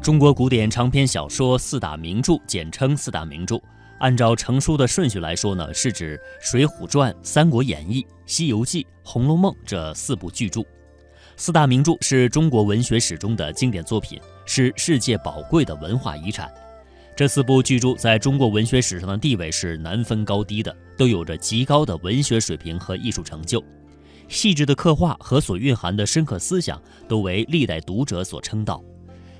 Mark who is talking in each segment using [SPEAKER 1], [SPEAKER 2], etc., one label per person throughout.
[SPEAKER 1] 中国古典长篇小说四大名著，简称四大名著。按照成书的顺序来说呢，是指《水浒传》《三国演义》《西游记》《红楼梦》这四部巨著。四大名著是中国文学史中的经典作品，是世界宝贵的文化遗产。这四部巨著在中国文学史上的地位是难分高低的，都有着极高的文学水平和艺术成就。细致的刻画和所蕴含的深刻思想，都为历代读者所称道。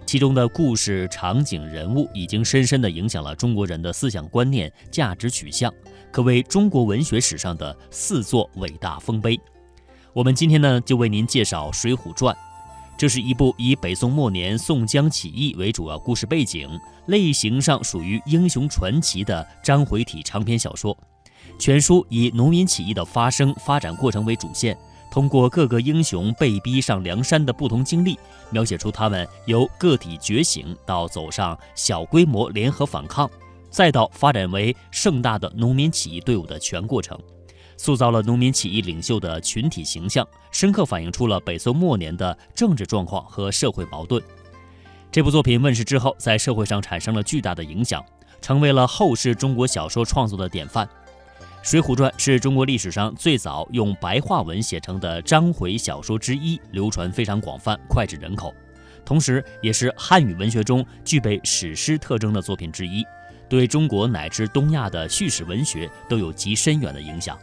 [SPEAKER 1] 其中的故事、场景、人物，已经深深地影响了中国人的思想观念、价值取向，可谓中国文学史上的四座伟大丰碑。我们今天呢，就为您介绍《水浒传》，这是一部以北宋末年宋江起义为主要故事背景，类型上属于英雄传奇的章回体长篇小说。全书以农民起义的发生发展过程为主线，通过各个英雄被逼上梁山的不同经历，描写出他们由个体觉醒到走上小规模联合反抗，再到发展为盛大的农民起义队伍的全过程，塑造了农民起义领袖的群体形象，深刻反映出了北宋末年的政治状况和社会矛盾。这部作品问世之后，在社会上产生了巨大的影响，成为了后世中国小说创作的典范。《水浒传》是中国历史上最早用白话文写成的章回小说之一，流传非常广泛，脍炙人口。同时，也是汉语文学中具备史诗特征的作品之一，对中国乃至东亚的叙事文学都有极深远的影响。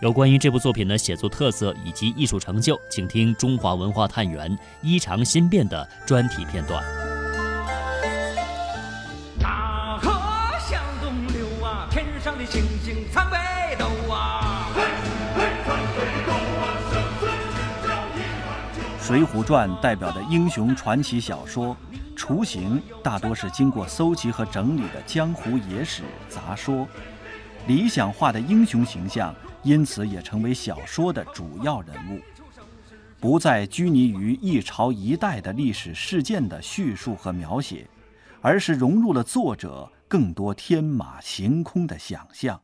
[SPEAKER 1] 有关于这部作品的写作特色以及艺术成就，请听中华文化探源衣长新变的专题片段。
[SPEAKER 2] 《大河向东流啊，天上的星星
[SPEAKER 3] 水浒传》代表的英雄传奇小说，雏形大多是经过搜集和整理的江湖野史杂说，理想化的英雄形象因此也成为小说的主要人物，不再拘泥于一朝一代的历史事件的叙述和描写，而是融入了作者更多天马行空的想象。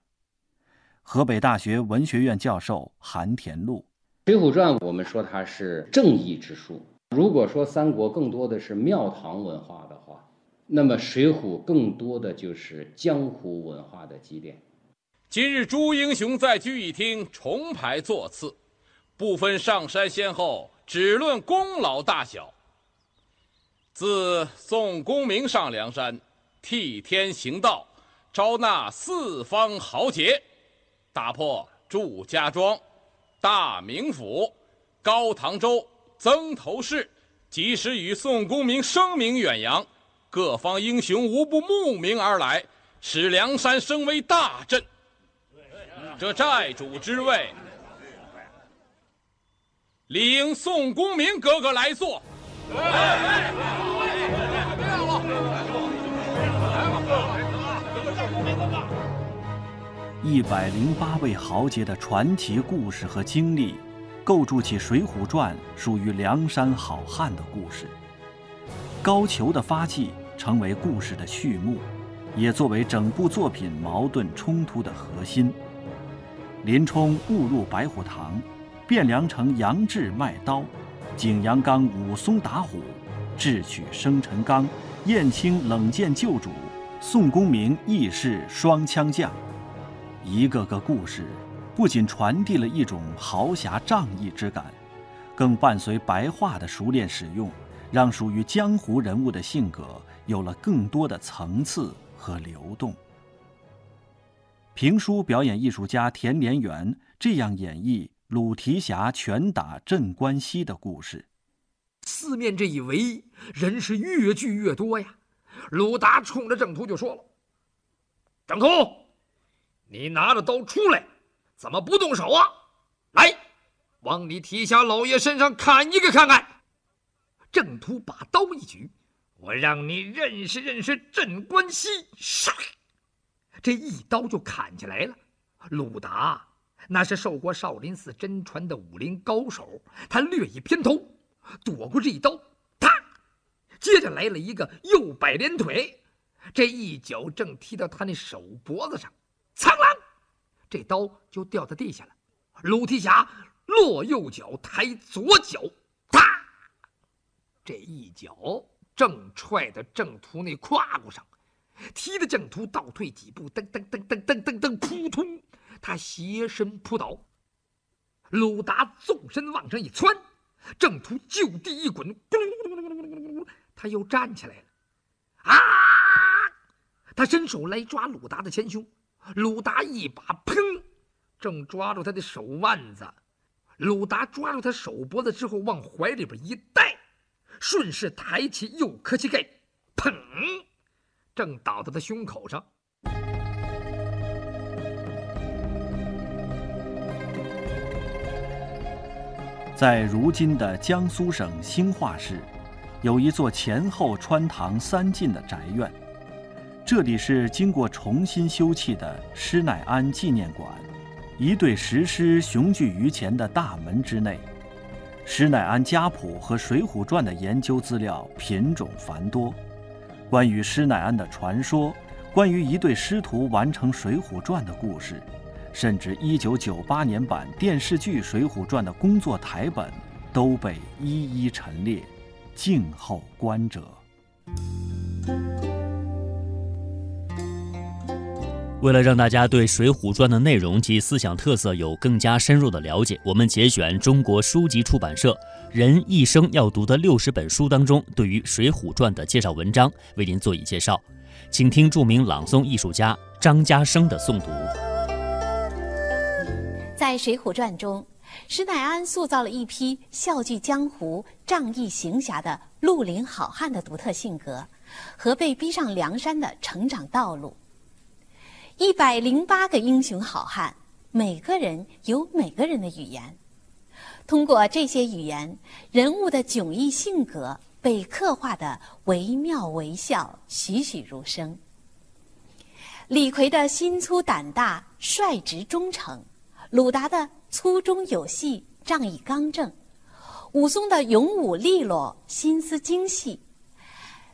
[SPEAKER 3] 河北大学文学院教授韩田禄。
[SPEAKER 4] 《水浒传》，我们说它是正义之书。如果说三国更多的是庙堂文化的话，那么《水浒》更多的就是江湖文化的积淀。
[SPEAKER 5] 今日诸英雄在聚义厅重排座次，不分上山先后，只论功劳大小。自宋公明上梁山，替天行道，招纳四方豪杰，打破祝家庄。大名府、高唐州、曾头市，及时与宋公明声名远扬，各方英雄无不慕名而来，使梁山升为大镇。这寨主之位，理应宋公明哥哥来做。
[SPEAKER 3] 一百零八位豪杰的传奇故事和经历，构筑起《水浒传》属于梁山好汉的故事。高俅的发迹成为故事的序幕，也作为整部作品矛盾冲突的核心。林冲误入白虎堂，汴梁城杨志卖刀，景阳冈武松打虎，智取生辰纲，燕青冷箭救主，宋公明义士双枪将。一个个故事，不仅传递了一种豪侠仗义之感，更伴随白话的熟练使用，让属于江湖人物的性格有了更多的层次和流动。评书表演艺术家田连元这样演绎鲁提辖拳打镇关西的故事：
[SPEAKER 2] 四面这一围，人是越聚越多呀。鲁达冲着郑屠就说了：“郑屠。”你拿着刀出来，怎么不动手啊？来，往你提辖老爷身上砍一个看看。郑屠把刀一举，我让你认识认识镇关西。唰，这一刀就砍下来了。鲁达那是受过少林寺真传的武林高手，他略一偏头，躲过这一刀，啪，接着来了一个右摆连腿，这一脚正踢到他那手脖子上。苍狼，这刀就掉在地下了。鲁提辖落右脚，抬左脚，啪，这一脚正踹在郑屠那胯骨上，踢得郑屠倒退几步，噔噔噔噔噔噔噔，扑通，他斜身扑倒。鲁达纵身往上一窜，郑屠就地一滚，咕噜噜噜噜噜噜噜，他又站起来了。啊！他伸手来抓鲁达的前胸，鲁达一把砰，正抓住他的手腕子。鲁达抓住他手脖子之后，往怀里边一带，顺势抬起右壳膝盖，砰，正倒在他胸口上。
[SPEAKER 3] 在如今的江苏省兴化市，有一座前后穿堂三进的宅院，这里是经过重新修葺的施耐庵纪念馆。一对石狮雄踞于前的大门之内，施耐庵家谱和《水浒传》的研究资料品种繁多。关于施耐庵的传说，关于一对师徒完成《水浒传》的故事，甚至1998年版电视剧《水浒传》的工作台本，都被一一陈列，静候观者。
[SPEAKER 1] 为了让大家对《水浒传》的内容及思想特色有更加深入的了解，我们节选中国书籍出版社《人一生要读的六十本书》当中对于《水浒传》的介绍文章，为您做以介绍。请听著名朗诵艺术家张家生的诵读。
[SPEAKER 6] 在《水浒传》中，施耐庵塑造了一批笑聚江湖、仗义行侠的绿林好汉的独特性格，和被逼上梁山的成长道路。一百零八个英雄好汉，每个人有每个人的语言。通过这些语言，人物的迥异性格被刻画的惟妙惟肖、栩栩如生。李逵的心粗胆大、率直忠诚，鲁达的粗中有细、仗义刚正，武松的勇武利落、心思精细，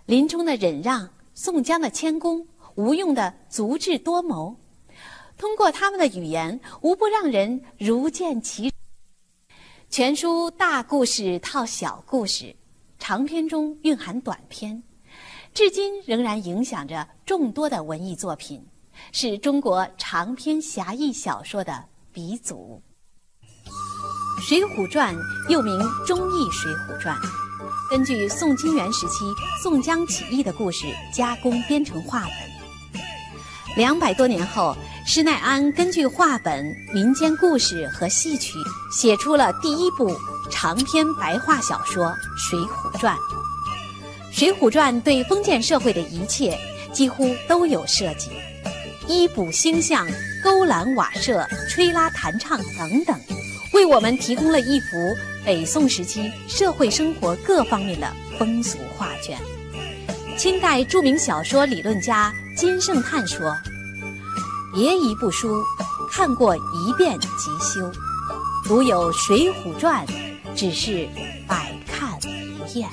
[SPEAKER 6] 林冲的忍让，宋江的谦恭。吴用的足智多谋，通过他们的语言，无不让人如见其。全书大故事套小故事，长篇中蕴含短篇，至今仍然影响着众多的文艺作品，是中国长篇侠义小说的鼻祖。《水浒传》又名《忠义水浒传》，根据宋金元时期宋江起义的故事加工编成话本。两百多年后，施耐庵根据话本、民间故事和戏曲，写出了第一部长篇白话小说《水浒传》。《水浒传》对封建社会的一切几乎都有涉及，衣补星象、勾栏瓦舍、吹拉弹唱等等，为我们提供了一幅北宋时期社会生活各方面的风俗画卷。清代著名小说理论家。金圣叹说：“别一部书，看过一遍即休；独有《水浒传》，只是百看不厌。”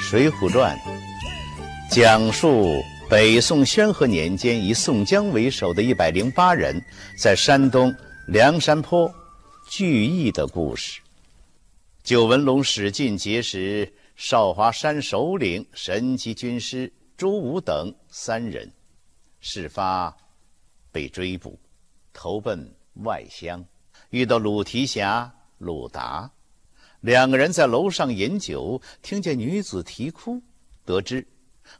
[SPEAKER 7] 《水浒传》讲述北宋宣和年间，以宋江为首的一百零八人在山东梁山坡聚义的故事。九纹龙史进结识少华山首领神级军师朱武等三人，事发被追捕，投奔外乡，遇到鲁提辖鲁达，两个人在楼上饮酒，听见女子啼哭，得知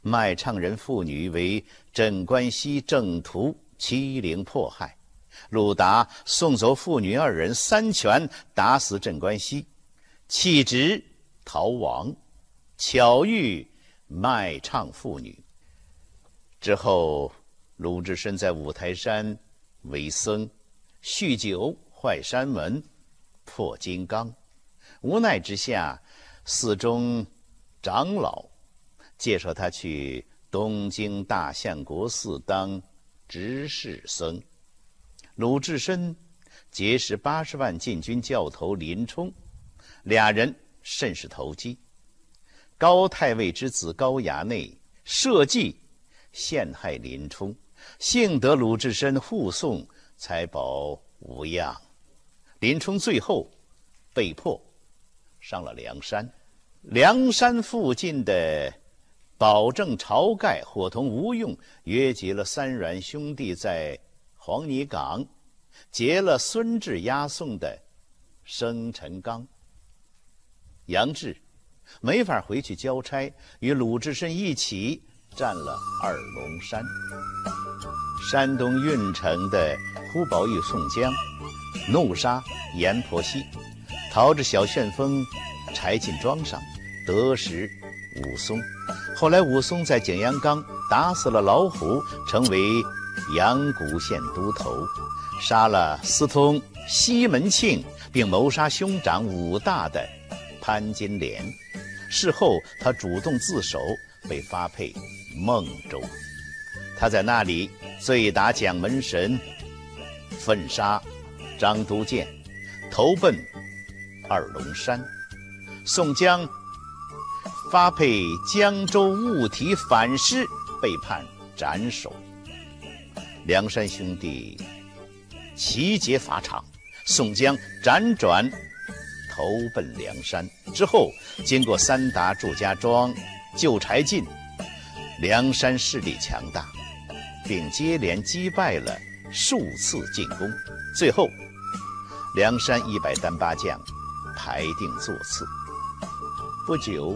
[SPEAKER 7] 卖唱人妇女为镇关西郑屠欺凌迫害，鲁达送走妇女二人，三拳打死镇关西。弃职逃亡，巧遇卖唱妇女。之后，鲁智深在五台山为僧，酗酒坏山门，破金刚。无奈之下，寺中长老介绍他去东京大相国寺当执事僧。鲁智深结识八十万禁军教头林冲。俩人甚是投机，高太尉之子高衙内设计陷害林冲，幸得鲁智深护送，才保无恙。林冲最后被迫上了梁山。梁山附近的保正、晁盖伙同吴用约集了三阮兄弟，在黄泥岗劫了孙志押送的生辰纲。杨志没法回去交差，与鲁智深一起占了二龙山。山东运城的呼宝玉、宋江怒杀阎婆惜，逃至小旋风柴进庄上。得识武松，后来武松在景阳冈打死了老虎，成为阳谷县都头，杀了私通西门庆，并谋杀兄长武大的潘金莲。事后他主动自首，被发配孟州。他在那里醉打蒋门神，奋杀张都监，投奔二龙山。宋江。发配江州务提反师，被判斩首。梁山兄弟齐结法场，宋江辗转投奔梁山之后，经过三打祝家庄、救柴进，梁山势力强大，并接连击败了数次进攻。最后，梁山一百单八将排定座次。不久。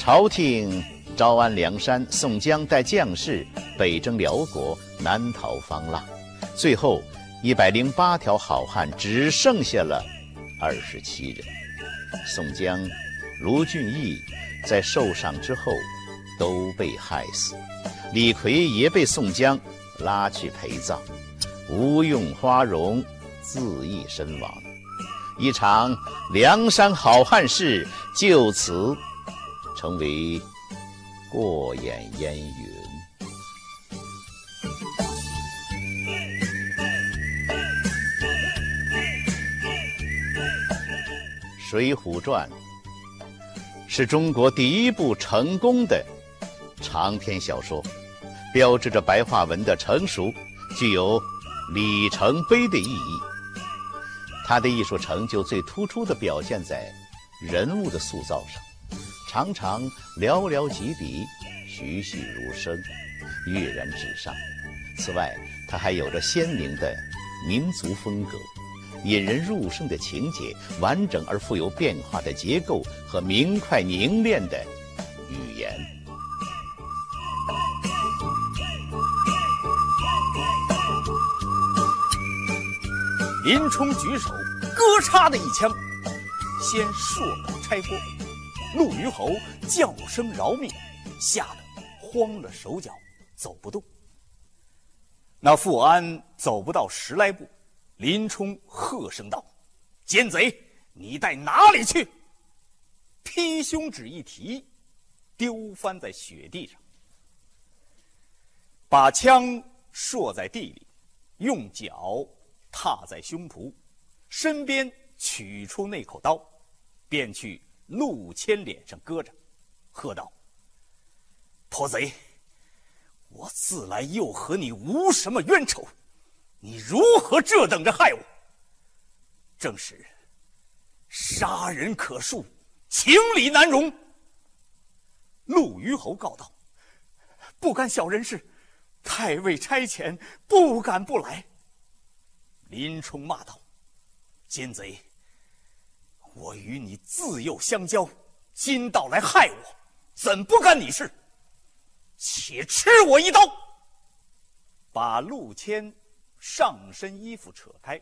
[SPEAKER 7] 朝廷招安梁山，宋江带将士北征辽国，南逃方腊。最后，一百零八条好汉只剩下了二十七人。宋江、卢俊义在受伤之后都被害死，李逵也被宋江拉去陪葬，吴用、花荣自缢身亡。一场梁山好汉事就此。成为过眼烟云，《水浒传》是中国第一部成功的长篇小说，标志着白话文的成熟，具有里程碑的意义。它的艺术成就最突出的表现在人物的塑造上。常常寥寥几笔，栩栩如生，跃然纸上。此外，它还有着鲜明的民族风格、引人入胜的情节、完整而富有变化的结构和明快凝练的语言。
[SPEAKER 8] 林冲举手，咯嚓的一枪，先硕刀拆锅。陆虞侯叫声饶命，吓得慌了手脚，走不动。那富安走不到十来步，林冲喝声道：“奸贼，你带哪里去？”劈胸指一提，丢翻在雪地上，把枪搠在地里，用脚踏在胸脯，身边取出那口刀，便去。陆谦脸上搁着，喝道：“泼贼！我自来又和你无什么冤仇，你如何这等着害我？正是杀人可恕，情理难容。”陆虞侯告道：“不干小人事，太尉差遣，不敢不来。”林冲骂道：“奸贼！”我与你自幼相交，今到来害我，怎不干你事？且吃我一刀！把陆谦上身衣服扯开，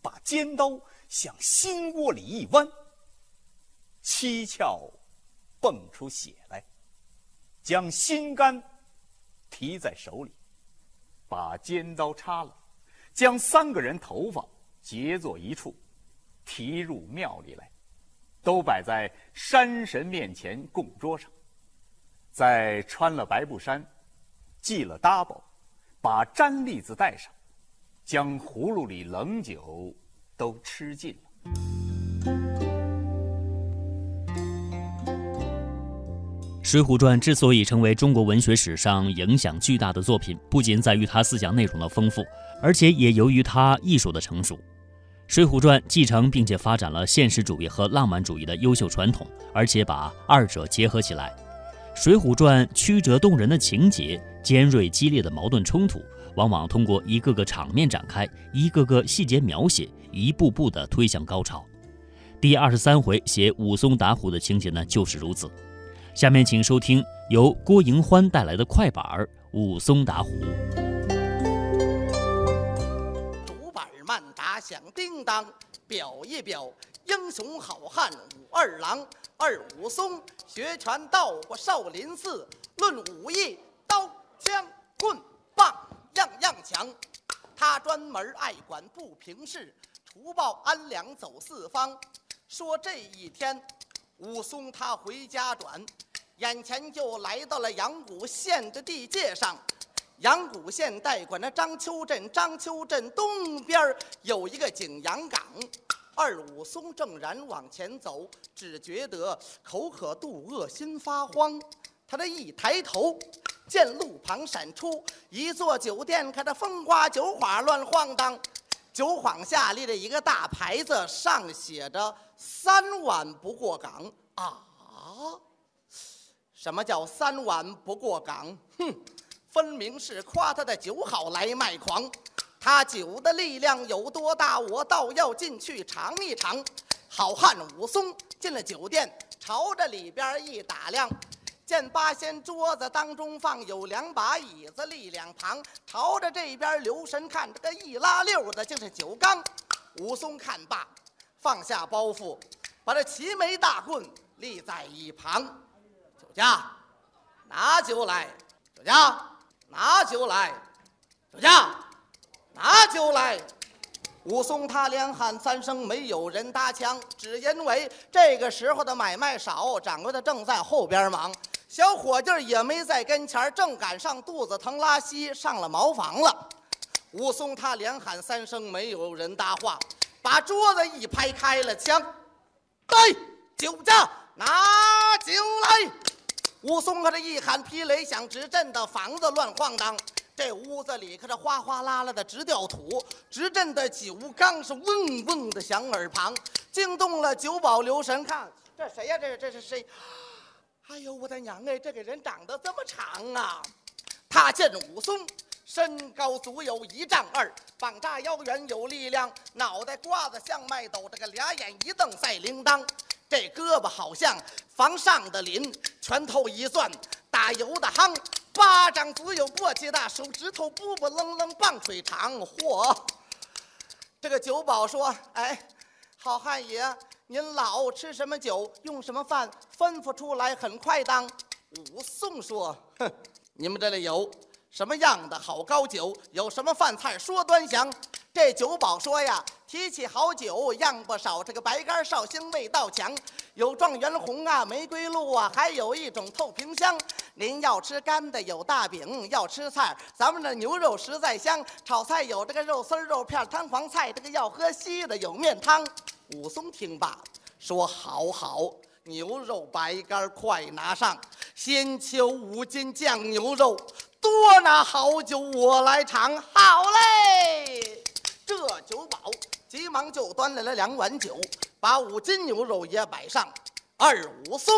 [SPEAKER 8] 把尖刀向心窝里一弯，七窍蹦出血来，将心肝提在手里，把尖刀插了，将三个人头发结作一处。提入庙里来，都摆在山神面前供桌上。再穿了白布衫，系了搭包，把毡笠子戴上，将葫芦里冷酒都吃尽了。
[SPEAKER 1] 《水浒传》之所以成为中国文学史上影响巨大的作品，不仅在于它思想内容的丰富，而且也由于它艺术的成熟。《水浒传》继承并且发展了现实主义和浪漫主义的优秀传统，而且把二者结合起来。《水浒传》曲折动人的情节、尖锐激烈的矛盾冲突，往往通过一个个场面展开，一个个细节描写，一步步的推向高潮。第二十三回写武松打虎的情节呢，就是如此。下面请收听由郭迎欢带来的快板《武松打虎》。
[SPEAKER 9] 响叮当，表一表英雄好汉武二郎。二武松学拳到过少林寺，论武艺刀枪棍棒样样强。他专门爱管不平事，除暴安良走四方。说这一天。武松他回家转，眼前就来到了阳谷县的地界上。阳谷县代管的章丘镇，章丘镇东边有一个景阳岗。二武松正然往前走，只觉得口渴肚饿，心发慌。他这一抬头，见路旁闪出一座酒店，看这风花酒花乱晃荡。酒幌下立着一个大牌子，上写着“三碗不过岗”啊！什么叫“三碗不过岗”？哼，分明是夸他的酒好来卖狂。他酒的力量有多大？我倒要进去尝一尝。好汉武松进了酒店，朝着里边一打量。见八仙桌子当中放有两把椅子立两旁，朝着这边留神看，这个一拉溜的就是酒缸。武松看罢，放下包袱，把这齐眉大棍立在一旁。酒家，拿酒来！酒家，拿酒来！酒家，拿酒来！武松他连喊三声，没有人搭腔，只因为这个时候的买卖少，掌柜的正在后边忙。小伙计儿也没在跟前，正赶上肚子疼拉稀，上了茅房了。武松他连喊三声，没有人搭话，把桌子一拍，开了枪。对，酒家拿酒来！武松可这一喊，劈雷响，直震的房子乱晃荡。这屋子里可这哗哗啦啦的直掉土，直震的酒缸是嗡嗡的响耳旁，惊动了酒保留神看，这谁呀？这这是谁？哎呦，我的娘哎！这个人长得这么长啊！他见武松身高足有一丈二，膀大腰圆有力量，脑袋瓜子像麦斗，这个俩眼一瞪赛铃铛，这胳膊好像房上的林，拳头一攥打油的夯，巴掌足有簸箕大，手指头不不愣愣棒槌长。嚯！这个酒保说：“哎，好汉爷。”您老吃什么酒，用什么饭，吩咐出来，很快当。武松说：“哼，你们这里有什么样的好高酒？有什么饭菜，说端详。”这酒保说呀：“提起好酒，样不少。这个白干绍兴味道强，有状元红啊，玫瑰露啊，还有一种透瓶香。您要吃干的，有大饼；要吃菜，咱们这牛肉实在香。炒菜有这个肉丝、肉片、摊黄菜。这个要喝稀的，有面汤。”武松听罢，说：“好好，牛肉白干快拿上，先求五斤酱牛肉，多拿好酒我来尝。”好嘞，这酒保急忙就端来了两碗酒，把五斤牛肉也摆上。二武松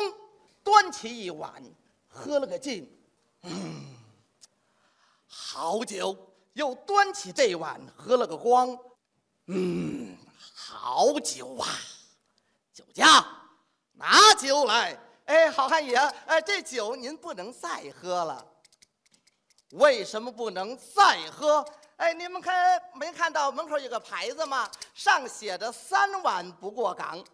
[SPEAKER 9] 端起一碗，喝了个尽，嗯，好酒；又端起这碗，喝了个光，嗯。好酒啊！酒家，拿酒来！哎，好汉爷，哎，这酒您不能再喝了。为什么不能再喝？哎，你们看没看到门口有个牌子吗？上写着“三碗不过岗”。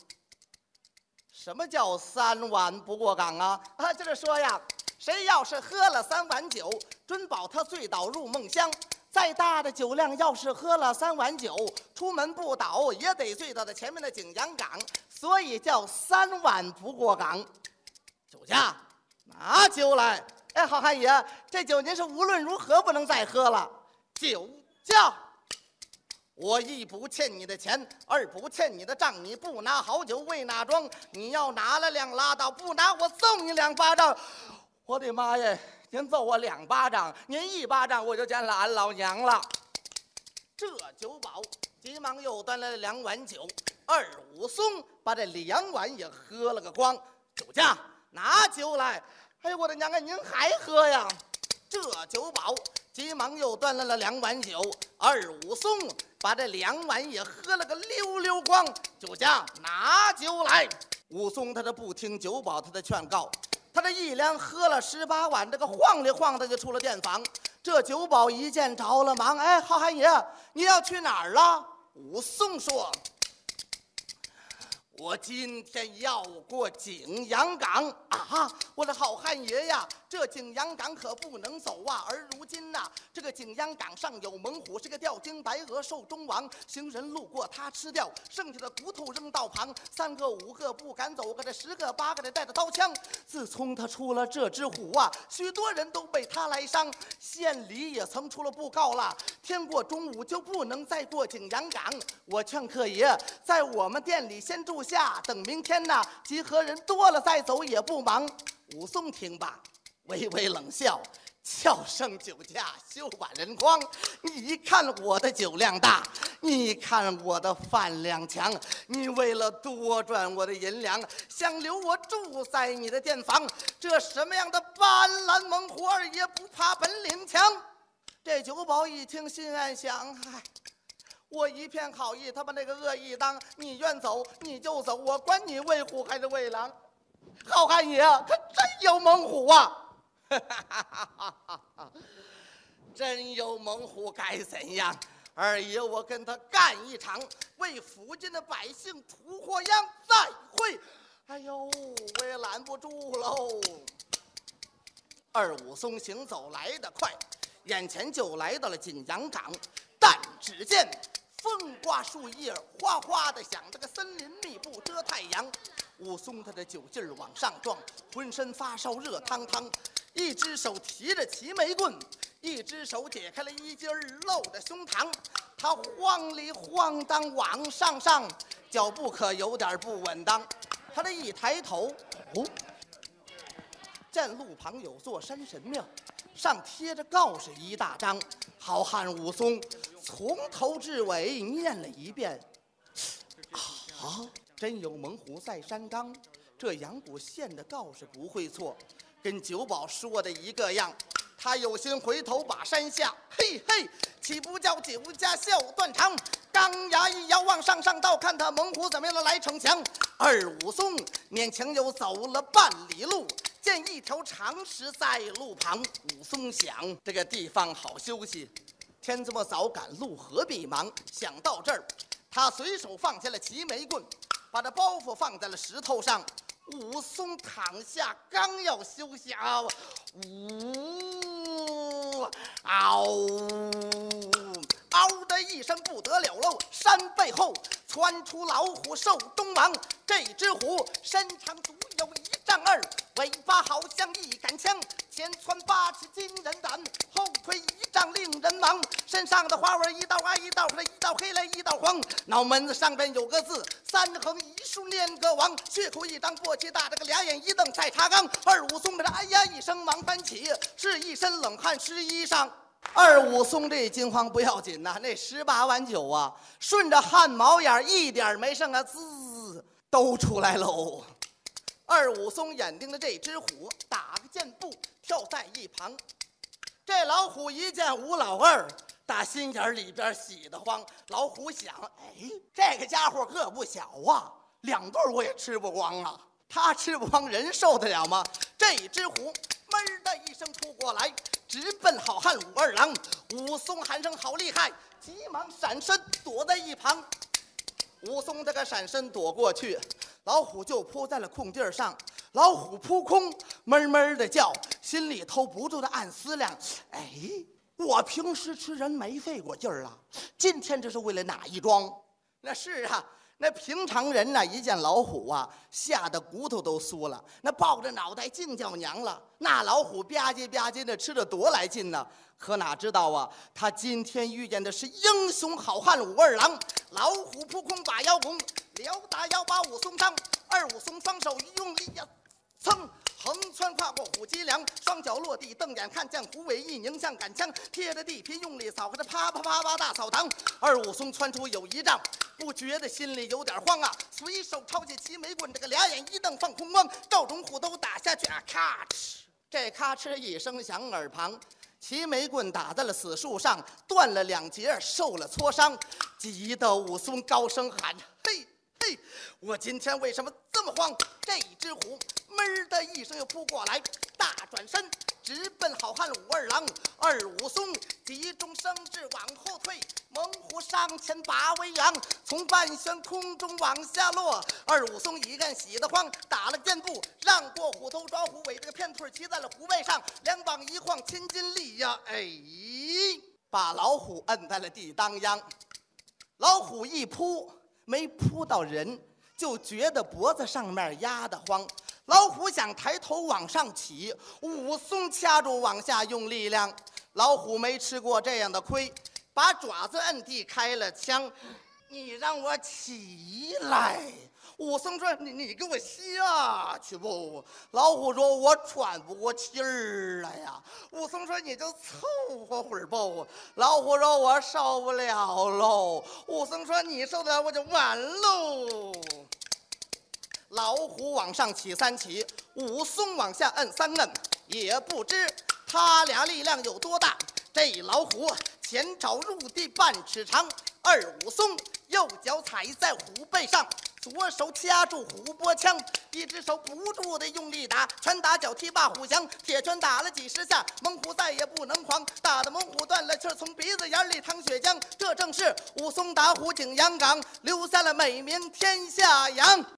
[SPEAKER 9] 什么叫“三碗不过岗”啊？啊，就是说呀，谁要是喝了三碗酒，准保他醉倒入梦乡。再大的酒量，要是喝了三碗酒，出门不倒也得醉到他前面的景阳岗，所以叫三碗不过岗。酒家，拿酒来！哎，好汉爷，这酒您是无论如何不能再喝了。酒叫，我一不欠你的钱，二不欠你的账，你不拿好酒为哪桩？你要拿了两拉倒，不拿我送你两巴掌。我的妈呀！您揍我两巴掌，您一巴掌我就见了俺老娘了。这酒保急忙又端来了两碗酒，二武松把这两碗也喝了个光。酒匠拿酒来，哎呦我的娘啊，您还喝呀？这酒保急忙又端来了两碗酒，二武松把这两碗也喝了个溜溜光。酒家拿酒来，武松他这不听酒保他的劝告，他这一连喝了十八碗，这个晃里晃的就出了店房。这酒保一见着了忙，哎，好汉爷，你要去哪儿了？武松说。我今天要过景阳冈啊！我的好汉爷呀，这景阳冈可不能走啊！而如今呐，这个景阳冈上有猛虎，是个吊睛白额兽中王，行人路过他吃掉，剩下的骨头扔道旁，三个五个不敢走，个这十个八个的带着刀枪。自从他出了这只虎啊，许多人都被他来伤。县里也曾出了布告了，天过中午就不能再过景阳冈。我劝客爷在我们店里先住。下等明天呐，集合人多了再走也不忙。武松听罢，微微冷笑，俏声酒家休把人诓。你看我的酒量大，你看我的饭量强，你为了多赚我的银两，想留我住在你的店房。这什么样的斑斓猛虎，二爷不怕本领强？这酒保一听，心暗想：嗨。我一片好意，他把那个恶意当。你愿走你就走，我管你喂虎还是喂狼。好汉爷，可真有猛虎啊！哈哈哈哈哈真有猛虎该怎样？二爷，我跟他干一场，为附近的百姓除祸殃。再会。哎呦，我也拦不住喽。二武松行走来得快，眼前就来到了景阳冈，但只见。风刮树叶，哗哗的响。这个森林密布遮太阳。武松他的酒劲儿往上撞，浑身发烧热汤汤。一只手提着齐眉棍，一只手解开了衣襟儿，露着胸膛。他晃里晃荡往上上，脚步可有点不稳当。他这一抬头，哦，见路旁有座山神庙。上贴着告示一大张，好汉武松从头至尾念了一遍。啊，真有猛虎在山冈，这阳谷县的告示不会错，跟酒保说的一个样。他有心回头把山下，嘿嘿，岂不叫酒家笑断肠？钢牙一摇往上上道，看他猛虎怎么样来逞强。二武松勉强又走了半里路。见一条长石在路旁，武松想这个地方好休息，天这么早赶路何必忙？想到这儿，他随手放下了齐眉棍，把这包袱放在了石头上。武松躺下，刚要休息，呜，嗷。嗷的一声不得了喽！山背后窜出老虎兽东王，这只虎身长足有一丈二，尾巴好像一杆枪，前窜八尺惊人胆，后退一丈令人忙。身上的花纹一道啊一道黑，一道黑来一道黄。脑门子上边有个字，三横一竖念个王。血口一张簸箕大，这个俩眼一瞪赛茶缸。二武松这哎呀一声忙翻起，是一身冷汗湿衣裳。二武松这惊慌不要紧呐，那十八碗酒啊，顺着汗毛眼一点没剩啊，滋都出来喽。二武松眼盯着这只虎，打个箭步跳在一旁。这老虎一见吴老二，打心眼里边喜得慌。老虎想：哎，这个家伙个不小啊，两顿我也吃不光啊。他吃不光，人受得了吗？这只虎。闷的一声扑过来，直奔好汉武二郎。武松喊声好厉害，急忙闪身躲在一旁。武松这个闪身躲过去，老虎就扑在了空地上。老虎扑空，闷闷的叫，心里头不住的暗思量：哎，我平时吃人没费过劲儿啊，今天这是为了哪一桩？那是啊，那平常人呢，一见老虎啊，吓得骨头都酥了，那抱着脑袋净叫娘了。那老虎吧唧吧唧的吃着多来劲呢，可哪知道啊，他今天遇见的是英雄好汉武二郎。老虎扑空把腰拱，撩打腰把武松伤。二武松双手一用力呀，噌！横窜跨过虎脊梁，双脚落地，瞪眼看见虎尾一拧，像杆枪，贴着地皮用力扫，个这啪啪啪啪大扫堂。二武松窜出有一丈，不觉得心里有点慌啊，随手抄起齐眉棍，这个俩眼一瞪放空光，赵忠虎都打下去啊，咔哧，这咔哧一声响，耳旁齐眉棍打在了死树上，断了两截，受了挫伤，急得武松高声喊：“嘿！”嘿，我今天为什么这么慌？这只虎闷的一声又扑过来，大转身直奔好汉武二郎。二武松急中生智往后退，猛虎上前把为阳，从半悬空中往下落。二武松一看喜得慌，打了箭步让过虎头抓虎尾，这个片腿骑在了虎背上，两膀一晃千斤力呀，哎，把老虎摁在了地当央。老虎一扑。没扑到人，就觉得脖子上面压得慌。老虎想抬头往上起，武松掐住往下用力量。老虎没吃过这样的亏，把爪子摁地开了枪。你让我起来。武松说：“你你给我下去不？”老虎说：“我喘不过气儿来呀。”武松说：“你就凑合会儿不？”老虎说：“我受不了喽。”武松说：“你受得了，我就完喽。”老虎往上起三起，武松往下摁三摁，也不知他俩力量有多大。这老虎前爪入地半尺长，二武松右脚踩在虎背上。左手掐住虎脖枪，一只手不住的用力打，拳打脚踢把虎降，铁拳打了几十下，猛虎再也不能狂，打得猛虎断了气，从鼻子眼里淌血浆。这正是武松打虎景阳冈，留下了美名天下扬。